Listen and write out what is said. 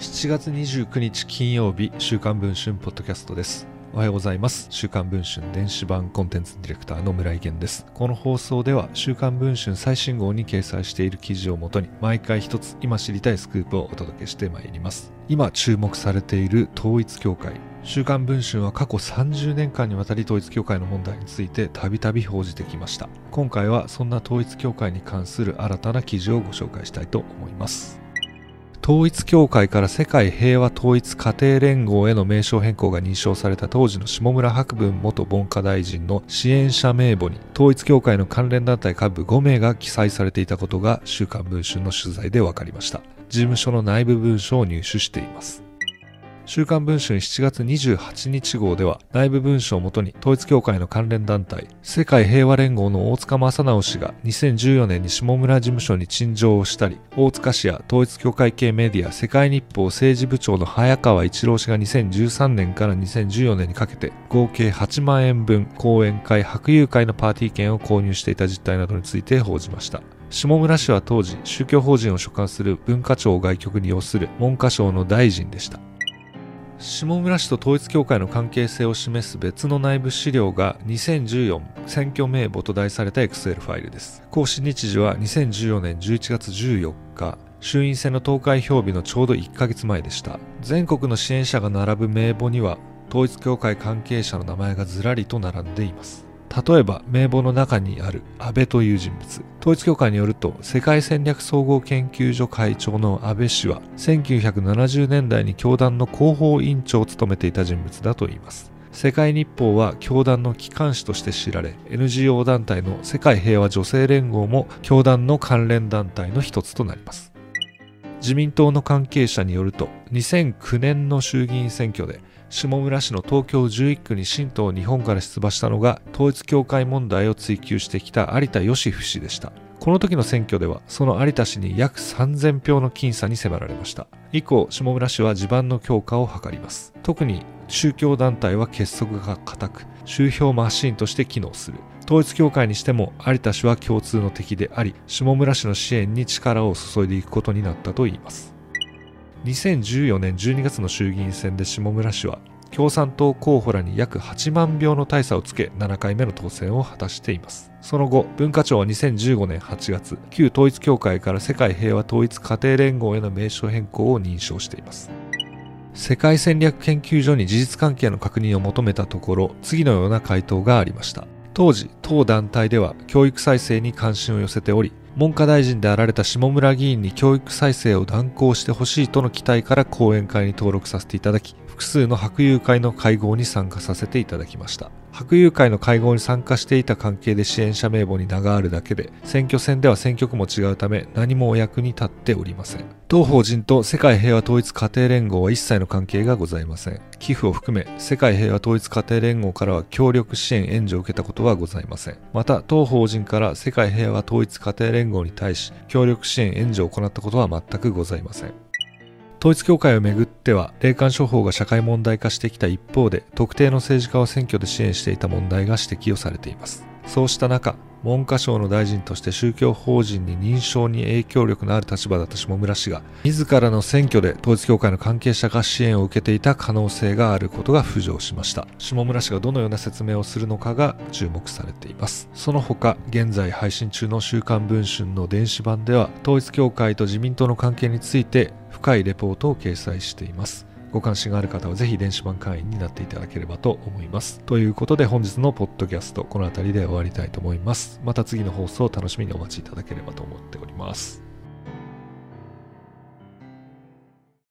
7月29日金曜日週刊文春ポッドキャストです。おはようございます。週刊文春電子版コンテンツディレクターの村井源です。この放送では週刊文春最新号に掲載している記事をもとに毎回一つ今知りたいスクープをお届けしてまいります。今注目されている統一教会。週刊文春は過去30年間にわたり統一教会の問題についてたびたび報じてきました。今回はそんな統一教会に関する新たな記事をご紹介したいと思います。統一教会から世界平和統一家庭連合への名称変更が認証された当時の下村博文元文科大臣の支援者名簿に統一教会の関連団体幹部5名が記載されていたことが週刊文春の取材で分かりました。事務所の内部文書を入手しています。週刊文春7月28日号では内部文書をもとに統一教会の関連団体世界平和連合の大塚正直氏が2014年に下村事務所に陳情をしたり大塚氏や統一教会系メディア世界日報政治部長の早川一郎氏が2013年から2014年にかけて合計8万円分講演会博友会のパーティー券を購入していた実態などについて報じました。下村氏は当時宗教法人を所管する文化庁外局に要する文科省の大臣でした。下村氏と統一教会の関係性を示す別の内部資料が2014選挙名簿と題された Excel ファイルです。更新日時は2014年11月14日、衆院選の投開票日のちょうど1ヶ月前でした。全国の支援者が並ぶ名簿には、統一教会関係者の名前がずらりと並んでいます。例えば名簿の中にある安倍という人物。統一教会によると世界戦略総合研究所会長の安倍氏は1970年代に教団の広報委員長を務めていた人物だといいます。世界日報は教団の機関紙として知られ NGO 団体の世界平和女性連合も教団の関連団体の一つとなります。自民党の関係者によると2009年の衆議院選挙で下村市の東京11区に新党日本から出馬したのが統一教会問題を追及してきた有田義夫氏でした。この時の選挙ではその有田氏に約3000票の僅差に迫られました。以降下村氏は地盤の強化を図ります。特に宗教団体は結束が固く周票マシーンとして機能する。統一教会にしても有田氏は共通の敵であり下村氏の支援に力を注いでいくことになったといいます。2014年12月の衆議院選で下村氏は共産党候補らに約8万票の大差をつけ7回目の当選を果たしています。その後文化庁は2015年8月旧統一教会から世界平和統一家庭連合への名称変更を認証しています。世界戦略研究所に事実関係の確認を求めたところ次のような回答がありました。当時当団体では教育再生に関心を寄せており文科大臣であられた下村議員に教育再生を断行してほしいとの期待から講演会に登録させていただき複数の白友会の会合に参加させていただきました。白友会の会合に参加していた関係で支援者名簿に名があるだけで選挙戦では選挙区も違うため何もお役に立っておりません。当法人と世界平和統一家庭連合は一切の関係がございません。寄付を含め世界平和統一家庭連合からは協力支援援助を受けたことはございません。また当法人から世界平和統一家庭連合に対し協力支援援助を行ったことは全くございません。統一教会をめぐっては霊感商法が社会問題化してきた一方で特定の政治家を選挙で支援していた問題が指摘をされています。そうした中文科省の大臣として宗教法人に認証に影響力のある立場だった下村氏が自らの選挙で統一教会の関係者が支援を受けていた可能性があることが浮上しました。下村氏がどのような説明をするのかが注目されています。その他現在配信中の週刊文春の電子版では統一教会と自民党の関係について深いレポートを掲載していますご関心がある方はぜひ電子版会員になっていただければと思います。ということで本日のポッドキャストこの辺りで終わりたいと思います。また次の放送を楽しみにお待ちいただければと思っております。